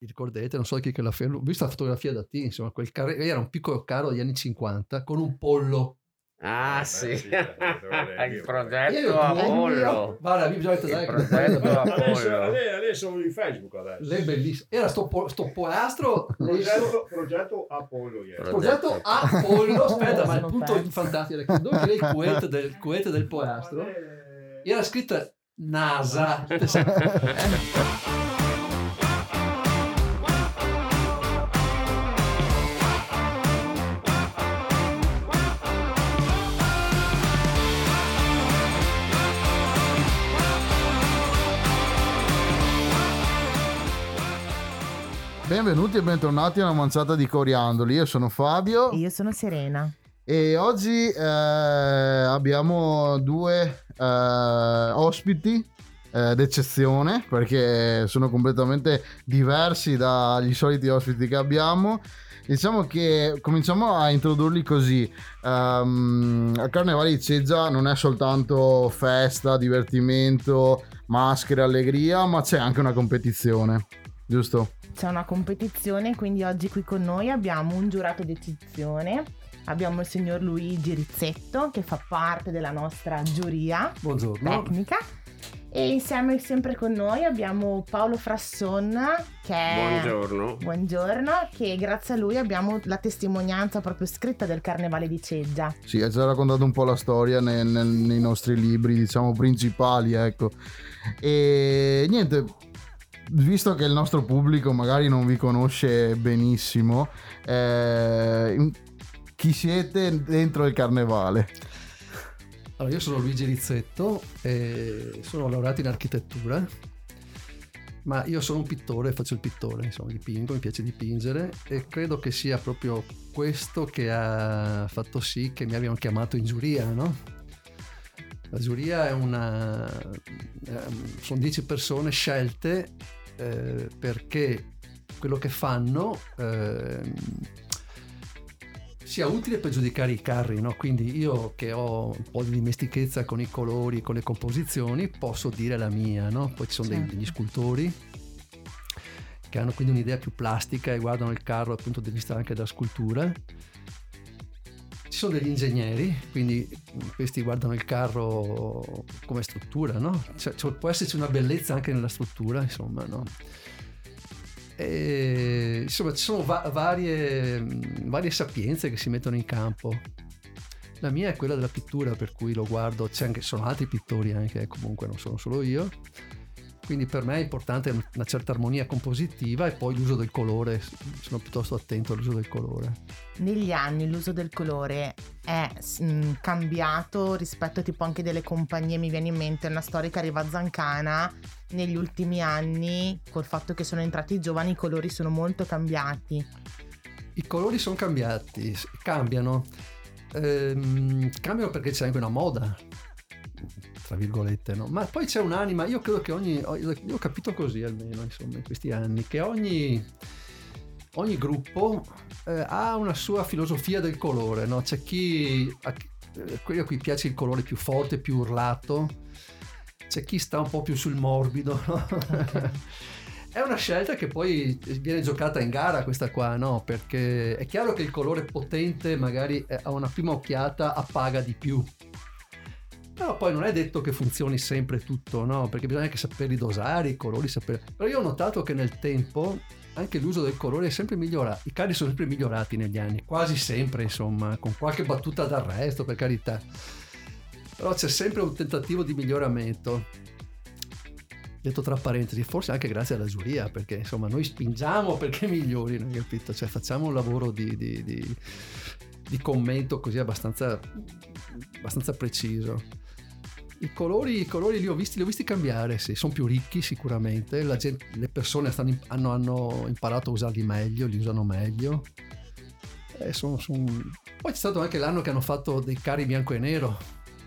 vi ricordate, non so chi che l'ha fatto, ho visto la fotografia da te, insomma, quel carro, era un piccolo carro degli anni 50 con un pollo. Ah Eh, sì, beh, sì, eh, il progetto Io- Apollo. Guarda, mi bisogna dai, progetto Adesso, Apollo. adesso, in Facebook adesso. lei è bellissima. Era sto, po- sto poastro, lei Progetto, progetto Apollo ieri. progetto Apollo, aspetta, ma il punto fantastico è che dove lei il coete del, coete del poastro Eh, era scritta NASA. Benvenuti e bentornati a una manciata di coriandoli. Io sono Fabio Io sono Serena. e oggi eh, abbiamo due eh, ospiti eh, d'eccezione perché sono completamente diversi dagli soliti ospiti che abbiamo. Diciamo che cominciamo a introdurli così. Ehm, il Carnevale di Ceggia non è soltanto festa, divertimento, maschere, allegria, ma c'è anche una competizione, giusto? C'è una competizione, quindi oggi qui con noi abbiamo un giurato d'eccezione. Abbiamo il signor Luigi Rizzetto che fa parte della nostra giuria Buongiorno. tecnica. E insieme sempre con noi abbiamo Paolo Frasson che è... Buongiorno. Buongiorno, che grazie a lui abbiamo la testimonianza proprio scritta del Carnevale di Ceggia. Sì, ha già raccontato un po' la storia nel- nel- nei nostri libri, diciamo, principali, ecco. E niente, visto che il nostro pubblico magari non vi conosce benissimo, eh, chi siete dentro il carnevale? Allora, io sono Luigi Rizzetto, e sono laureato in architettura, ma io sono un pittore, faccio il pittore, insomma, dipingo, mi piace dipingere e credo che sia proprio questo che ha fatto sì che mi abbiano chiamato in giuria, no? La giuria è una... sono 10 persone scelte eh, perché quello che fanno ehm, sia utile per giudicare i carri, no? quindi io che ho un po' di dimestichezza con i colori, con le composizioni, posso dire la mia, no? poi ci sono Certo. degli scultori che hanno quindi un'idea più plastica e guardano il carro dal punto di vista anche della scultura. Ci sono degli ingegneri, quindi questi guardano il carro come struttura, no? Cioè, cioè, può esserci una bellezza anche nella struttura, insomma, no? E, insomma, ci sono va- varie, varie sapienze che si mettono in campo. La mia è quella della pittura, per cui lo guardo, c'è anche, sono altri pittori anche, comunque non sono solo io. Quindi per me è importante una certa armonia compositiva e poi l'uso del colore, sono piuttosto attento all'uso del colore. Negli anni l'uso del colore è mm, cambiato rispetto tipo anche delle compagnie, mi viene in mente una storica Riva Zancana, negli ultimi anni col fatto che sono entrati i giovani i colori sono molto cambiati. I colori sono cambiati, cambiano. Ehm, cambiano perché c'è anche una moda, tra virgolette, no? Ma poi c'è un'anima, io credo che ogni, io ho capito così almeno, insomma, in questi anni, che ogni, ogni gruppo eh, ha una sua filosofia del colore, no? C'è chi, a, eh, quelli a cui piace il colore più forte, più urlato, c'è chi sta un po' più sul morbido, no? È una scelta che poi viene giocata in gara questa qua, no? Perché è chiaro che il colore potente magari eh, a una prima occhiata appaga di più. Però poi non è detto che funzioni sempre tutto, no? Perché bisogna anche saperli dosare, i colori, sapere... Però io ho notato che nel tempo anche l'uso del colore è sempre migliorato. I carri sono sempre migliorati negli anni, quasi sempre, insomma, con qualche battuta d'arresto, per carità. Però c'è sempre un tentativo di miglioramento detto tra parentesi, forse anche grazie alla giuria, perché insomma noi spingiamo perché migliorino, capito? Cioè facciamo un lavoro di, di- di- di commento così abbastanza, abbastanza preciso. I colori, i colori li ho visti, li ho visti cambiare, sì, sono più ricchi sicuramente, la gente- le persone stanno hanno, hanno imparato a usarli meglio, li usano meglio. Eh, son- son- Poi c'è stato anche l'anno che hanno fatto dei carri bianco e nero.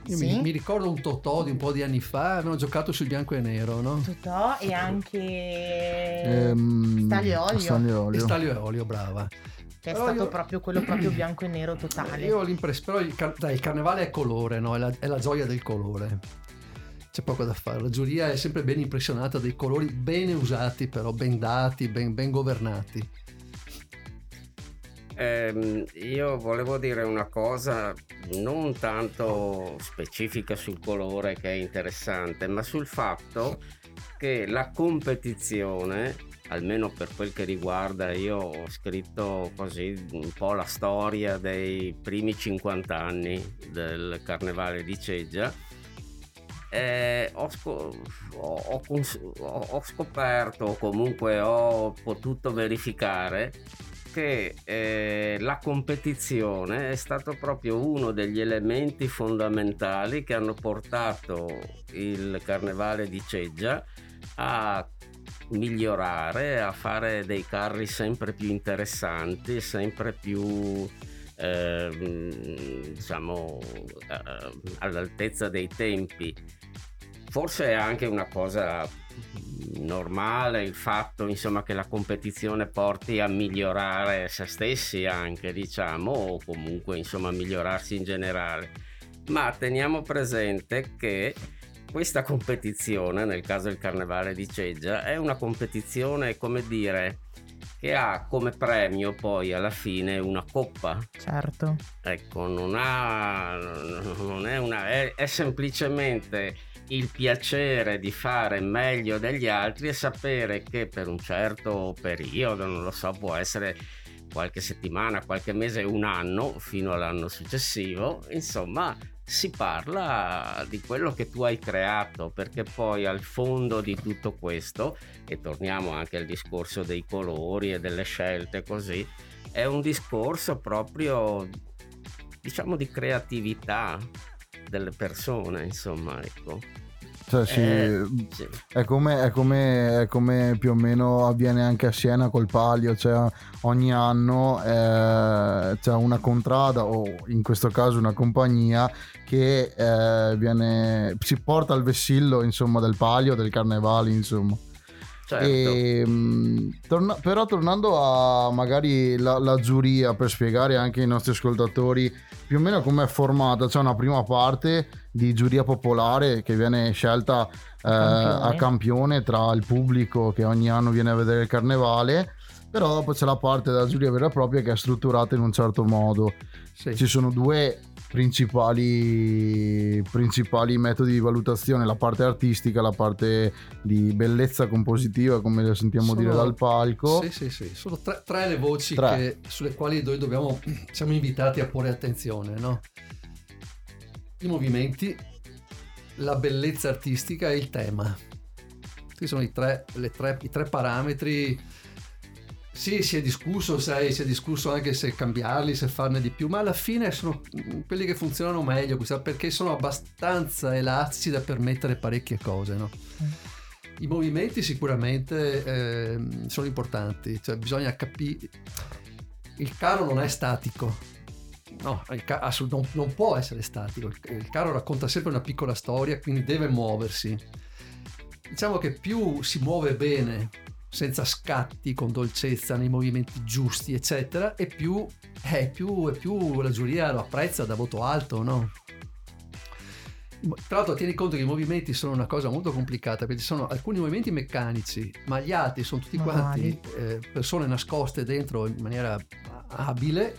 Io mi, Sì. mi ricordo un Totò di un po' di anni fa, avevano giocato sul bianco e nero, no? Totò e anche Ehm, Staglio e olio. E E olio. Staglio e olio, brava. Che è Però stato io- proprio quello proprio bianco e nero totale. Io ho l'impressione, però il, car- dai, il carnevale è colore, no? È la, è la gioia del colore. c'è poco da fare. La giuria è sempre ben impressionata dei colori bene usati, però ben dati, ben, ben governati. Ehm, io volevo dire una cosa non tanto specifica sul colore che è interessante, ma sul fatto che la competizione, almeno per quel che riguarda, io ho scritto così un po' la storia dei primi 50 anni del Carnevale di Ceggia. Eh, ho, sco- ho, ho ho scoperto, o comunque ho potuto verificare che eh, la competizione è stato proprio uno degli elementi fondamentali che hanno portato il carnevale di Ceggia a migliorare, a fare dei carri sempre più interessanti, sempre più eh, diciamo eh, all'altezza dei tempi. Forse è anche una cosa normale il fatto insomma che la competizione porti a migliorare se stessi anche diciamo o comunque insomma a migliorarsi in generale ma teniamo presente che questa competizione nel caso del carnevale di Ceggia è una competizione come dire che ha come premio poi alla fine una coppa Certo. ecco non ha non è una è, è semplicemente il piacere di fare meglio degli altri e sapere che per un certo periodo, non lo so, può essere qualche settimana, qualche mese, un anno, fino all'anno successivo, insomma, si parla di quello che tu hai creato, perché poi al fondo di tutto questo, e torniamo anche al discorso dei colori e delle scelte così, è un discorso proprio, diciamo, di creatività delle persone, insomma, ecco. Cioè, sì, Eh, sì. È come, è, come, è come più o meno avviene anche a Siena col palio, cioè ogni anno eh, c'è una contrada o in questo caso una compagnia che eh, viene, si porta al vessillo insomma, del palio, del carnevale insomma. Certo. E, mh, torna- però tornando a magari la, la giuria per spiegare anche ai nostri ascoltatori più o meno come è formata, c'è una prima parte di giuria popolare che viene scelta eh, campione. a campione tra il pubblico che ogni anno viene a vedere il carnevale, però dopo c'è la parte della giuria vera e propria che è strutturata in un certo modo. Sì. Ci sono due principali, principali metodi di valutazione, la parte artistica, la parte di bellezza compositiva, come le sentiamo Sono- dire dal palco. Sì, sì, sì. Sono tre, tre le voci Tre. che- sulle quali noi dobbiamo, siamo invitati a porre attenzione, no? I movimenti, la bellezza artistica e il tema. Questi sono i tre, le tre- i tre parametri. Sì, si è discusso, sai, si è discusso anche se cambiarli, se farne di più, ma alla fine sono mm, quelli che funzionano meglio, perché sono abbastanza elastici da permettere parecchie cose, no? I movimenti sicuramente ehm, sono importanti, cioè bisogna capire... Il carro non è statico, no, il ca- non, non può essere statico, il, il carro racconta sempre una piccola storia, quindi deve muoversi. Diciamo che più si muove bene, senza scatti, con dolcezza, nei movimenti giusti, eccetera, e più, eh, più, più la giuria lo apprezza da voto alto, no? Tra l'altro tieni conto che i movimenti sono una cosa molto complicata perché ci sono alcuni movimenti meccanici, ma gli altri sono tutti quanti eh, persone nascoste dentro in maniera abile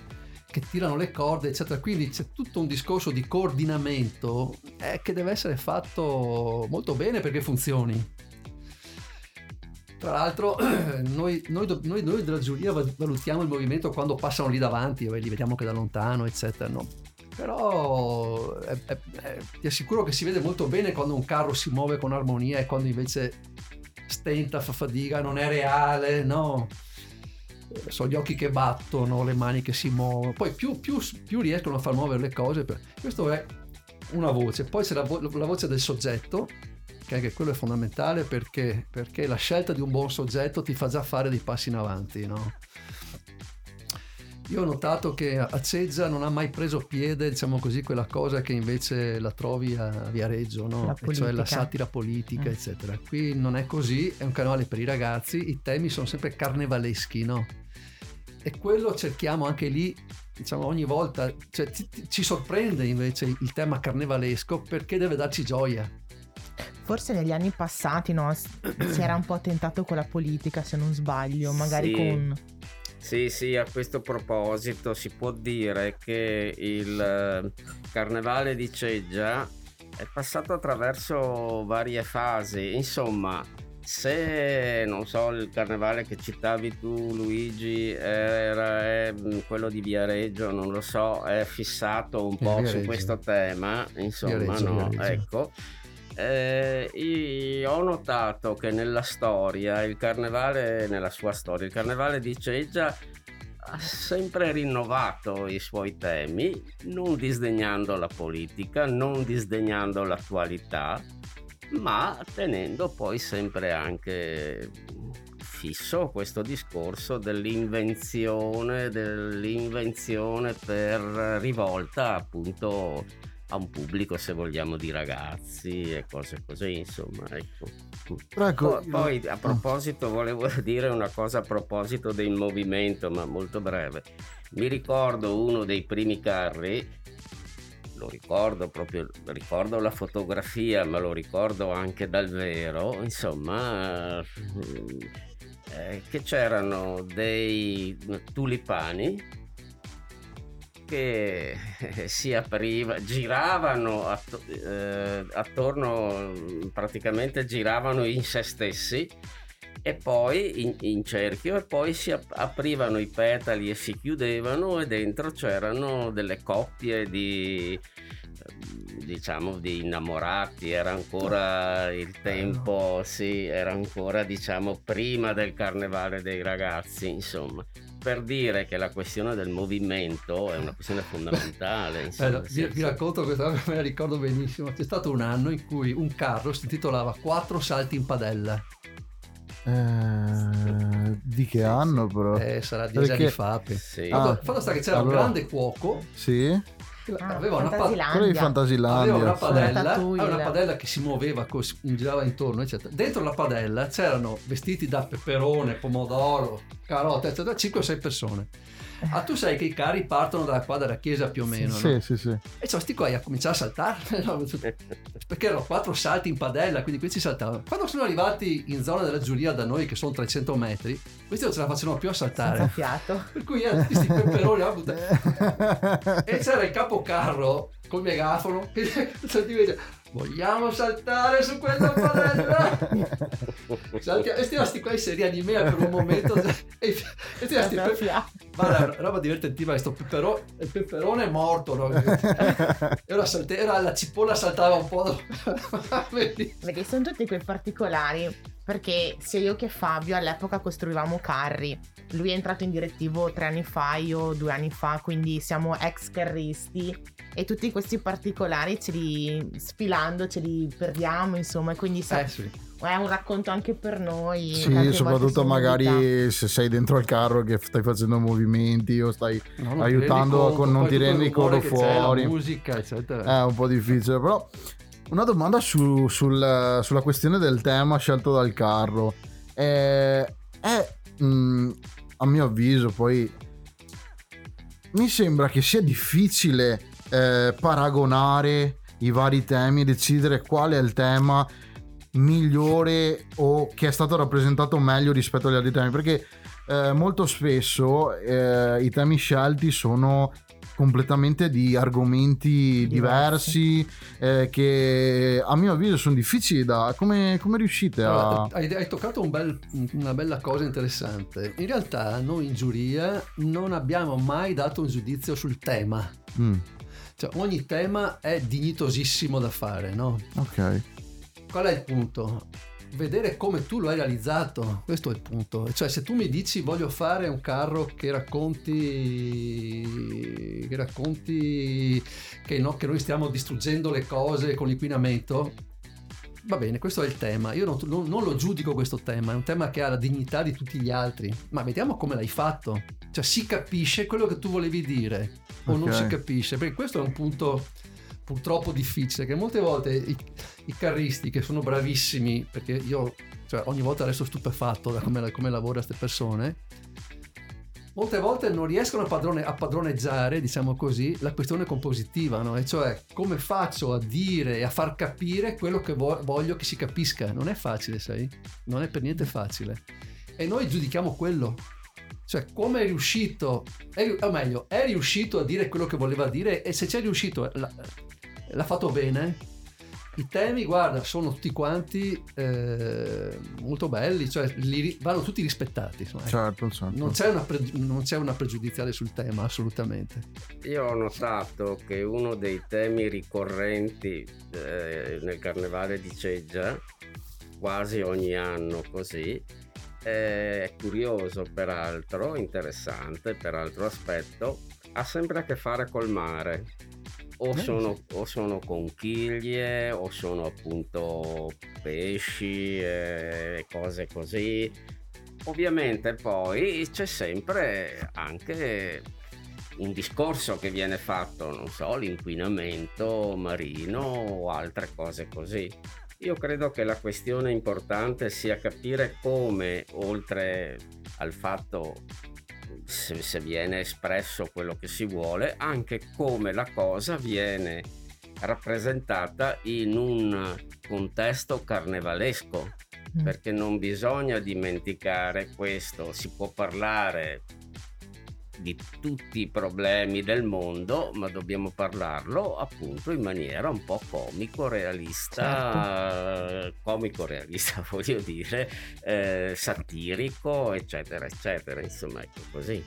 che tirano le corde, eccetera. Quindi c'è tutto un discorso di coordinamento eh, che deve essere fatto molto bene perché funzioni. Tra l'altro, noi, noi noi- noi della giuria va- valutiamo il movimento quando passano lì davanti, li vediamo che da lontano, eccetera. No? Però è- è- è- ti assicuro che si vede molto bene quando un carro si muove con armonia e quando invece stenta, fa fatica, non è reale, no? Sono gli occhi che battono, le mani che si muovono. Poi più, più- più riescono a far muovere le cose. per- Questo è una voce. Poi c'è la, vo- la voce del soggetto, che anche quello è fondamentale perché, perché la scelta di un buon soggetto ti fa già fare dei passi in avanti, no? Io ho notato che a Ceggia non ha mai preso piede, diciamo così, quella cosa che invece la trovi a Viareggio, no? La cioè la satira politica, Mm. eccetera. Qui non è così, è un canale per i ragazzi, i temi sono sempre carnevaleschi, no? E quello cerchiamo anche lì, diciamo ogni volta, cioè, ti- ci sorprende invece il tema carnevalesco perché deve darci gioia. Forse negli anni passati no, si era un po' tentato con la politica, se non sbaglio, magari Sì. con... Sì, sì, a questo proposito si può dire che il eh, carnevale di Ceggia è passato attraverso varie fasi. Insomma, se non so, il carnevale che citavi tu, Luigi, era è, mm, quello di Viareggio, non lo so, è fissato un po' su questo tema, insomma, Viareggio, no, Viareggio. ecco. Eh, ho notato che nella storia, il carnevale, nella sua storia, il carnevale di Ceggia ha sempre rinnovato i suoi temi, non disdegnando la politica, non disdegnando l'attualità, ma tenendo poi sempre anche fisso questo discorso dell'invenzione, dell'invenzione per rivolta appunto a un pubblico se vogliamo di ragazzi e cose così insomma ecco. Però ecco, Poi, poi, a proposito volevo dire una cosa a proposito del movimento ma molto breve mi ricordo uno dei primi carri lo ricordo proprio ricordo la fotografia ma lo ricordo anche dal vero insomma eh, che c'erano dei tulipani che eh, si apriva, giravano atto- eh, attorno, praticamente giravano in se stessi e poi in, in cerchio e poi si ap- aprivano i petali e si chiudevano e dentro c'erano delle coppie di diciamo di innamorati era ancora il tempo sì era ancora diciamo prima del carnevale dei ragazzi insomma per dire che la questione del movimento è una questione fondamentale insomma, Allora, vi, vi racconto questa cosa, me la ricordo benissimo. C'è stato un anno in cui un carro si intitolava Quattro salti in padella. eh, di che anno però? Eh, sarà dieci Perché- anni fa. sì. Ah, Fatto, fatto sta che c'era allora- un grande cuoco Sì? Ah, aveva, una pa- Fantasilandia. Quello di aveva una padella, aveva una padella che si muoveva, co- si girava intorno, eccetera. Dentro la padella c'erano vestiti da peperone, pomodoro, carote, eccetera, 5 o 6 persone. Ah, tu sai che i carri partono da qua, dalla chiesa più o meno, Sì, no? sì, sì. E cioè, sti qua a cominciare a saltare, no? perché erano quattro salti in padella, quindi questi saltavano. Quando sono arrivati in zona della giuria da noi, che sono 300 metri, questi non ce la facevano più a Senza saltare. fiato. Per cui erano tutti questi peperoni a buttare. E c'era il capocarro col megafono che ti dice vogliamo saltare su quella padella Salti- e sti qua si rianimea per un momento e, e sti sti Senza pe- fiato. guarda roba divertentiva questo peperone il peperone è morto no? era, salte- era la cipolla saltava un po'? Vedi, sono tutti quei particolari. Perché sia io che Fabio all'epoca costruivamo carri. Lui è entrato in direttivo tre anni fa, io due anni fa, quindi siamo ex carristi. E tutti questi particolari ce li sfilando, ce li perdiamo, insomma. e Quindi sa- eh sì è un racconto anche per noi. Sì, soprattutto magari se sei dentro al carro che stai facendo movimenti o stai... No, Aiutando conto, con- non ti rendi conto c'è, fuori. la musica eccetera È un po' difficile, però una domanda su- sul- sulla questione del tema scelto dal carro. Eh, È, mh, a mio avviso, poi mi sembra che sia difficile eh, paragonare i vari temi e decidere qual è il tema migliore o che è stato rappresentato meglio rispetto agli altri temi perché eh, molto spesso eh, i temi scelti sono completamente di argomenti diversi, eh, che a mio avviso sono difficili da come, come riuscite a hai, hai toccato un bel- una bella cosa interessante. In realtà noi in giuria non abbiamo mai dato un giudizio sul tema. Mm, Cioè, ogni tema è dignitosissimo da fare, no? ok Qual è il punto? Vedere come tu lo hai realizzato, questo è il punto. Cioè, se tu mi dici voglio fare un carro che racconti che racconti che, no, che noi stiamo distruggendo le cose con l'inquinamento, va bene, questo è il tema. Io non, non- non lo giudico questo tema, è un tema che ha la dignità di tutti gli altri. Ma vediamo come l'hai fatto. Cioè, si capisce quello che tu volevi dire o non Ok. si capisce? Perché questo è un punto purtroppo difficile, che molte volte i, i carristi che sono bravissimi, perché io cioè, ogni volta resto stupefatto da come, come lavorano queste persone, molte volte non riescono a, padrone- a padroneggiare, diciamo così, la questione compositiva, no? E cioè come faccio a dire e a far capire quello che vo- voglio che si capisca. Non è facile, sai? Non è per niente facile. E noi giudichiamo quello. Cioè, come è riuscito, è, o meglio, è riuscito a dire quello che voleva dire e se c'è riuscito, l'ha, l'ha fatto bene, i temi, guarda, sono tutti quanti eh, molto belli, cioè li, vanno tutti rispettati. Insomma, ecco. Certo, certo. non, c'è una pre- non c'è una pregiudiziale sul tema, assolutamente. Io ho notato che uno dei temi ricorrenti eh, nel carnevale di Ceggia, quasi ogni anno così, è curioso peraltro, interessante per altro aspetto, ha sempre a che fare col mare. O Eh, sono, o sono conchiglie o sono appunto pesci e cose così. Ovviamente poi c'è sempre anche un discorso che viene fatto, non so, l'inquinamento marino o altre cose così. Io credo che la questione importante sia capire come, oltre al fatto se, se viene espresso quello che si vuole, anche come la cosa viene rappresentata in un contesto carnevalesco, Mm. perché non bisogna dimenticare questo, si può parlare di tutti i problemi del mondo, ma dobbiamo parlarlo appunto in maniera un po' comico-realista, comico-realista voglio dire, eh, satirico, eccetera, eccetera, insomma, ecco così.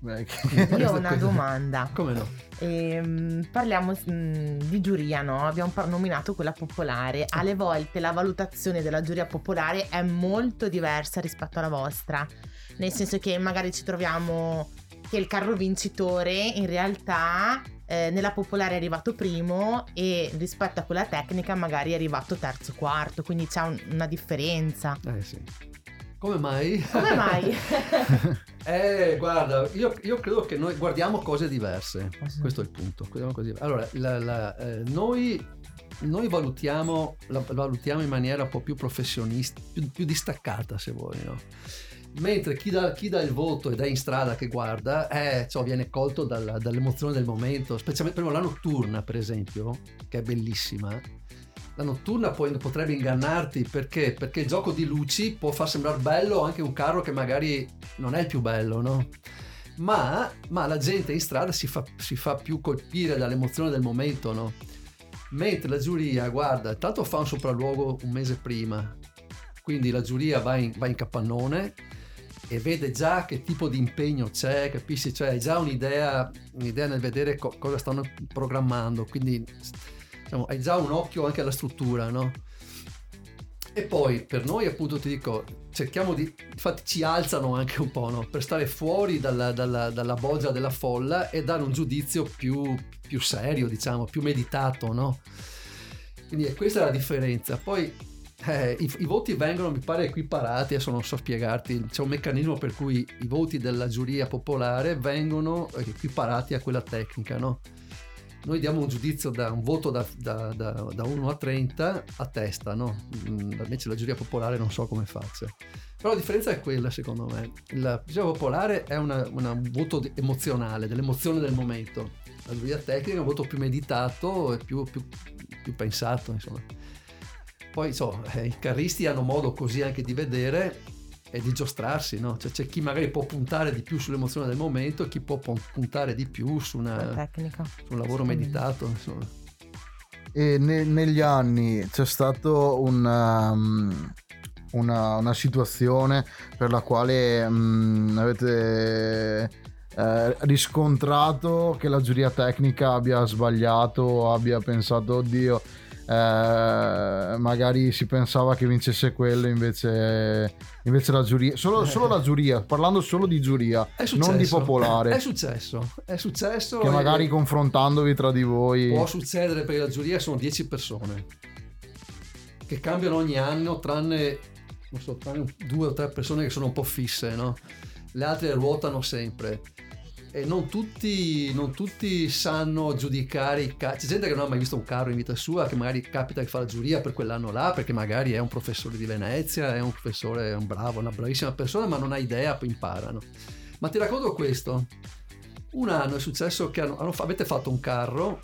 Io ho una domanda. Come no? Ehm, parliamo mm, di giuria, no? Abbiamo par- nominato quella popolare. Alle volte la valutazione della giuria popolare è molto diversa rispetto alla vostra. Nel senso che magari ci troviamo che il carro vincitore in realtà eh, nella popolare è arrivato primo e rispetto a quella tecnica magari è arrivato terzo quarto, quindi c'è un- una differenza. Eh sì. Come mai? Come mai? Eh, guarda, io, io credo che noi guardiamo cose diverse. Questo è il punto. Allora, la- la, eh, noi, noi valutiamo, la valutiamo in maniera un po' più professionista, più, più distaccata, se vuoi, no? Mentre chi dà, chi dà il voto ed è in strada che guarda, eh, ciò viene colto dalla- dall'emozione del momento, specialmente per la notturna, per esempio, che è bellissima. La notturna poi potrebbe ingannarti perché? Perché il gioco di luci può far sembrare bello anche un carro che magari non è il più bello, no? Ma, ma la gente in strada si fa, si fa più colpire dall'emozione del momento, no? Mentre la giuria, guarda, tanto fa un sopralluogo un mese prima, quindi la giuria va in, va in capannone e vede già che tipo di impegno c'è, capisci? Cioè hai già un'idea, un'idea nel vedere co- cosa stanno programmando, quindi diciamo, hai già un occhio anche alla struttura, no? E poi per noi appunto ti dico, cerchiamo di, infatti ci alzano anche un po', no? Per stare fuori dalla, dalla, dalla bolgia della folla e dare un giudizio più, più serio, diciamo, più meditato, no? Quindi è questa la differenza. Poi eh, i, i voti vengono, mi pare, equiparati, adesso non so spiegarti, c'è un meccanismo per cui i voti della giuria popolare vengono equiparati a quella tecnica, no? Noi diamo un giudizio da un voto da, da- da- da 1 a 30 a testa, no? Mm, Invece la giuria popolare non so come faccia. Però la differenza è quella, secondo me. La giuria popolare è una- una- un voto emozionale, dell'emozione del momento. La giuria tecnica è un voto più meditato e più, più- più pensato, insomma. Poi so, eh, i carristi hanno modo così anche di vedere e di giostrarsi, no? Cioè, c'è chi magari può puntare di più sull'emozione del momento e chi può pun- puntare di più su, La una- tecnica. su un lavoro meditato, insomma. E ne- negli anni c'è stato un, um, una, una situazione per la quale mm, avete eh, riscontrato che la giuria tecnica abbia sbagliato o abbia pensato oddio eh, magari si pensava che vincesse quello invece, invece la giuria solo, solo la giuria parlando solo di giuria non di popolare È successo, è successo. che magari confrontandovi tra di voi può succedere perché la giuria sono 10 persone che cambiano ogni anno, tranne, non so, tranne due o tre persone che sono un po' fisse, no? Le altre ruotano sempre. E non tutti, non tutti sanno giudicare i carri. C'è gente che non ha mai visto un carro in vita sua, che magari capita che fa la giuria per quell'anno là, perché magari è un professore di Venezia, è un professore, è un bravo, una bravissima persona, ma non ha idea, poi imparano. Ma ti racconto questo. Un anno è successo che hanno- hanno avete fatto un carro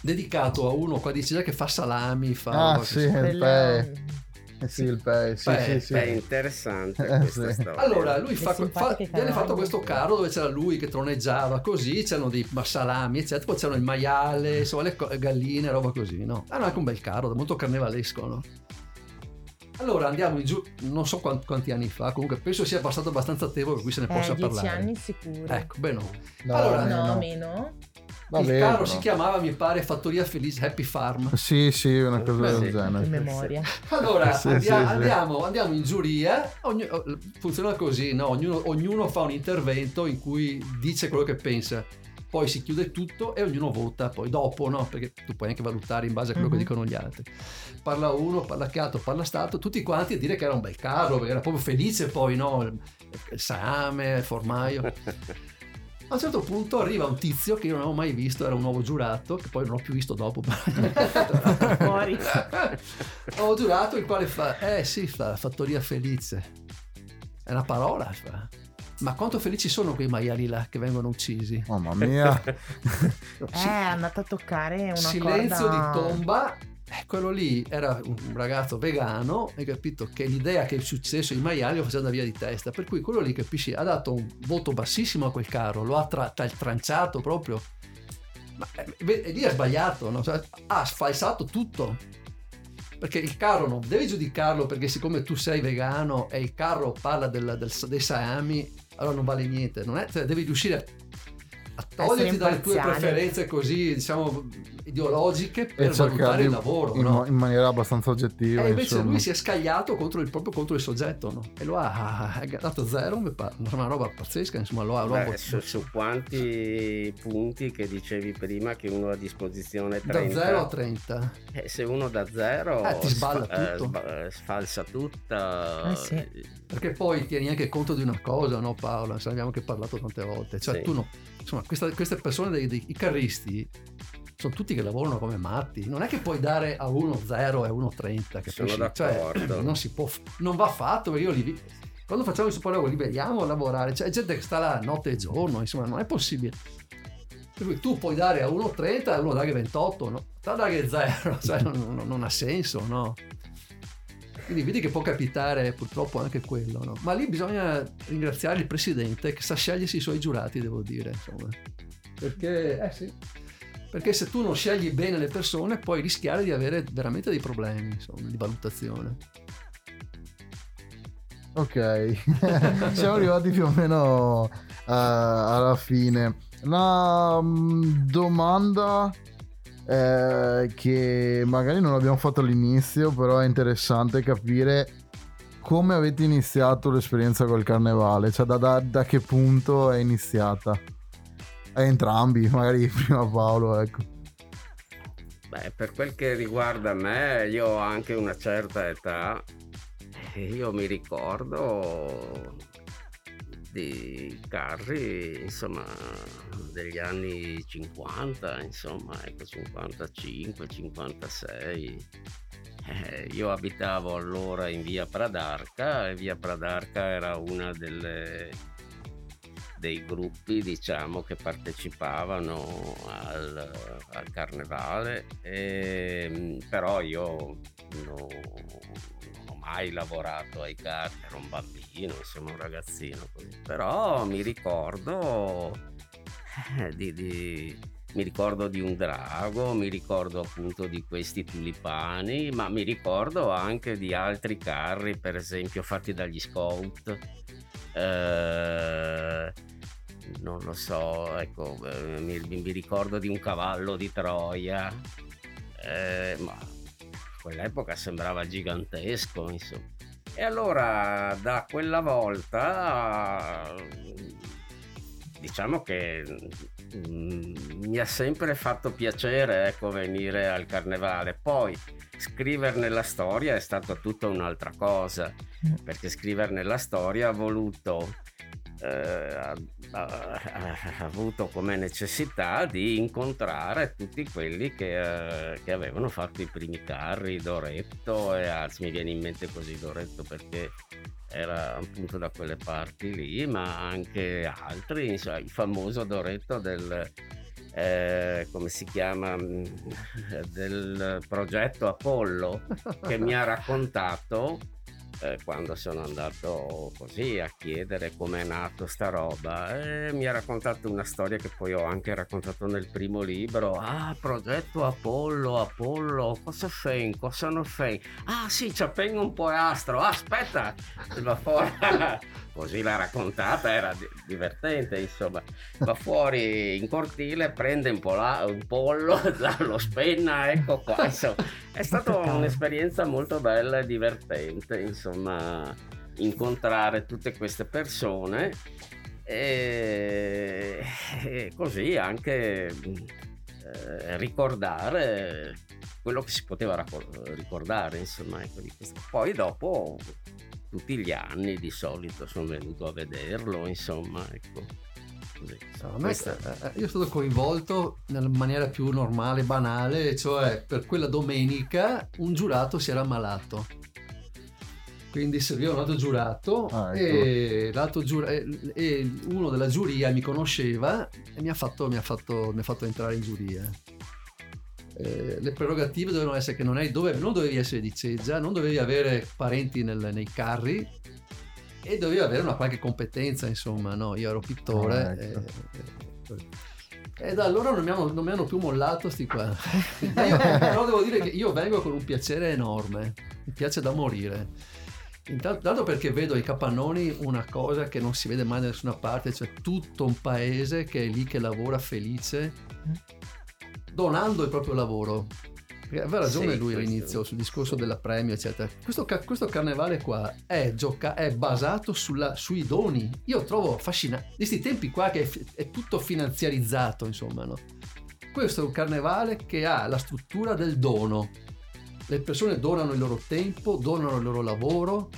dedicato a uno qua di Cesare che fa salami, fa... Ah, sì. Eh sì, il pay, sì, Pay, sì, sì. Beh, interessante Eh, questa sì. storia. Allora, lui fa, fa, viene fatto questo carro dove c'era lui che troneggiava così, c'erano dei salami, eccetera, poi c'erano il maiale, insomma, le galline, roba così, no? Era anche un bel carro, molto carnevalesco, no? Allora andiamo in giù, non so quanti, quanti anni fa, comunque penso sia passato abbastanza tempo per cui se ne Eh, possa dieci parlare. anni sicuro. Ecco, bene. No, Allora, no, no, no. meno. Va il bene, carro però. si chiamava, mi pare, Fattoria Felice Happy Farm. Sì, sì, una cosa Beh, del sì. genere. In memoria. Allora Sì, andia- sì, sì. Andiamo, andiamo in giuria, ogni- funziona così, no? ognuno, ognuno fa un intervento in cui dice quello che pensa, poi si chiude tutto e ognuno vota poi dopo, no? perché tu puoi anche valutare in base a quello Mhm. che dicono gli altri. Parla uno, parla Chiato, parla Stato, tutti quanti a dire che era un bel carro, perché era proprio felice poi, no? il, il salame, il formaio. A un certo punto arriva un tizio che io non avevo mai visto, era un nuovo giurato, che poi non ho più visto dopo. Fuori. Ho giurato il quale fa, eh sì, fa fattoria felice. È una parola, fa. Ma quanto felici sono quei maiali là che vengono uccisi? Mamma mia. Eh, è andato a toccare una Silenzio corda... di tomba. Eh, quello lì era un ragazzo vegano, hai capito che l'idea che successo ai maiali lo faceva da via di testa. Per cui quello lì, capisci, ha dato un voto bassissimo a quel carro, lo ha tra- tra- tranciato proprio. Ma eh, e lì ha sbagliato, no? Cioè, ha sfalsato tutto. Perché il carro non devi giudicarlo perché siccome tu sei vegano e il carro parla del- del- dei salami, allora non vale niente. Non è, cioè, devi riuscire a toglierti dalle tue preferenze così, diciamo, ideologiche per valutare il lavoro. in, no? in maniera abbastanza oggettiva. E invece insomma. lui si è scagliato contro il, proprio contro il soggetto no? e lo ha, ha dato zero, una roba pazzesca. Insomma, lo ha, lo ha Beh, su, su quanti punti che dicevi prima che uno ha a disposizione 30 da 0 a 30. Eh, se uno da zero Eh, ti sballa sfa- tutto. sba- eh, sfalsa tutta Eh, sì. Perché poi tieni anche conto di una cosa, no Paola? Ne abbiamo anche parlato tante volte. Cioè, Sì. tu no, insomma, questa- queste persone, dei, dei- i carristi, sono tutti che lavorano come matti. Non è che puoi dare a uno 0 e a uno 30, Sono capisci? Cioè, non si può, non va fatto perché io li Quando facciamo il superlavoro li vediamo a lavorare, c'è gente che sta là notte e giorno, insomma, non è possibile. Per cui tu puoi dare a 1,30 e a uno dare 28, no? Te dare 0, cioè non, non- non ha senso, no? Quindi vedi che può capitare purtroppo anche quello, no? Ma lì bisogna ringraziare il presidente che sa scegliersi i suoi giurati, devo dire, insomma. Perché, eh sì. Perché se tu non scegli bene le persone puoi rischiare di avere veramente dei problemi, insomma, di valutazione. Ok, siamo arrivati più o meno eh, alla fine. La mm, domanda eh, che magari non abbiamo fatto all'inizio, però è interessante capire come avete iniziato l'esperienza col carnevale, cioè da, da- da che punto è iniziata. A entrambi, magari prima Paolo, ecco. Beh, per quel che riguarda me, io ho anche una certa età io mi ricordo di carri, insomma, degli anni 50, insomma, ecco, 55, 56. Eh, io abitavo allora in via Pradarca e via Pradarca era una delle dei gruppi diciamo che partecipavano al, al carnevale e, però io no- non ho mai lavorato ai carri ero un bambino insomma un ragazzino così però mi ricordo eh, di, di- mi ricordo di un drago, mi ricordo appunto di questi tulipani, ma mi ricordo anche di altri carri, per esempio fatti dagli scout. Eh, non lo so, ecco, eh, mi, mi ricordo di un cavallo di Troia, eh, ma quell'epoca sembrava gigantesco, insomma. E allora da quella volta diciamo che mi ha sempre fatto piacere ecco, venire al carnevale. Poi scriverne la storia è stata tutta un'altra cosa, Mm. perché scriverne la storia ha voluto ha, ha- ha avuto come necessità di incontrare tutti quelli che, eh, che avevano fatto i primi carri, Doretto e anzi mi viene in mente così Doretto perché era appunto da quelle parti lì, ma anche altri, insomma, il famoso Doretto del eh, come si chiama mm, del progetto Apollo che mi ha raccontato eh, quando sono andato così a chiedere com'è nato sta roba e mi ha raccontato una storia che poi ho anche raccontato nel primo libro. Ah progetto Apollo Apollo cosa fai cosa non fai ah sì c'è appena un po' astro aspetta va fuori. Così l'ha raccontata era di- divertente insomma. Va fuori in cortile prende un, pola- un pollo lo spenna ecco qua insomma è stata un'esperienza molto bella e divertente, insomma, incontrare tutte queste persone e, e così anche eh, ricordare quello che si poteva racco- ricordare, insomma, ecco, di questo. Poi dopo tutti gli anni di solito sono venuto a vederlo, insomma, ecco. Così. No, a me- Questa- eh, io sono stato coinvolto nella maniera più normale, banale, cioè per quella domenica un giurato si era ammalato. Quindi serviva un altro giurato Ah, ecco. e, l'altro giura- e- uno della giuria mi conosceva e mi ha fatto, mi ha fatto- mi ha fatto entrare in giuria. Eh, le prerogative dovevano essere che non, hai- dove- non dovevi essere di Ceggia, non dovevi avere parenti nel- nei carri e dovevi avere una qualche competenza, insomma, no? Io ero pittore. Ah, ecco. e, e- e da allora non mi hanno, non mi hanno più mollato sti qua. Io, però devo dire che io vengo con un piacere enorme, mi piace da morire. Intanto tanto perché vedo ai capannoni una cosa che non si vede mai da nessuna parte, cioè tutto un paese che è lì che lavora felice, donando il proprio lavoro. Aveva ragione Sì, lui all'inizio sul discorso della premio, eccetera. Questo, questo carnevale qua è, gioca- è basato sulla- sui doni. Io trovo affascinante. Di questi tempi qua che è, è tutto finanziarizzato, insomma, no? Questo è un carnevale che ha la struttura del dono. Le persone donano il loro tempo, donano il loro lavoro,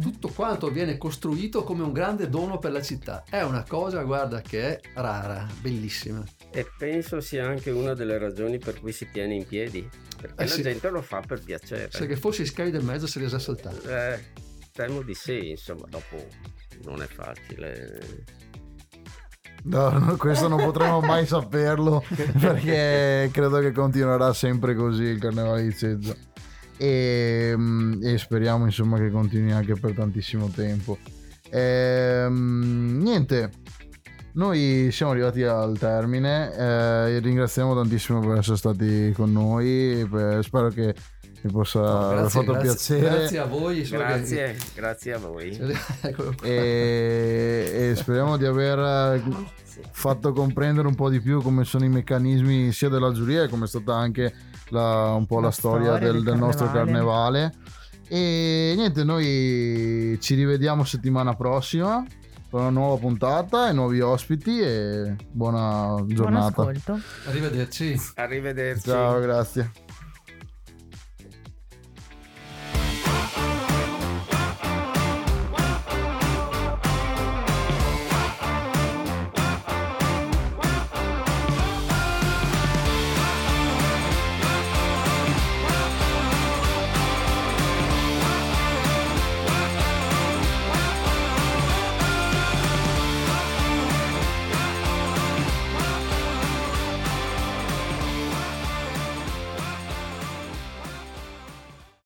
tutto quanto viene costruito come un grande dono per la città. È una cosa, guarda, che è rara, bellissima. E penso sia anche una delle ragioni per cui si tiene in piedi, perché Eh la sì. gente lo fa per piacere. Se che fossi Sky del mezzo se li ha saltati. Eh, temo di sì, insomma, dopo non è facile. No, no, questo non potremo mai saperlo perché credo che continuerà sempre così il carnevale di Cezza e, mm, e speriamo insomma che continui anche per tantissimo tempo. Ehm, niente, noi siamo arrivati al termine, eh, ringraziamo tantissimo per essere stati con noi, per- spero che vi possa No, aver fatto grazie, piacere. grazie a voi. che- Grazie, grazie a voi. Qua. e, e speriamo di aver fatto comprendere un po' di più come sono i meccanismi sia della giuria e come è stata anche la- un po' la, La storia, storia del, del nostro carnevale. E niente, noi ci rivediamo settimana prossima con una nuova puntata e nuovi ospiti e buona Buon giornata. ascolto. Arrivederci. Arrivederci. Ciao, grazie.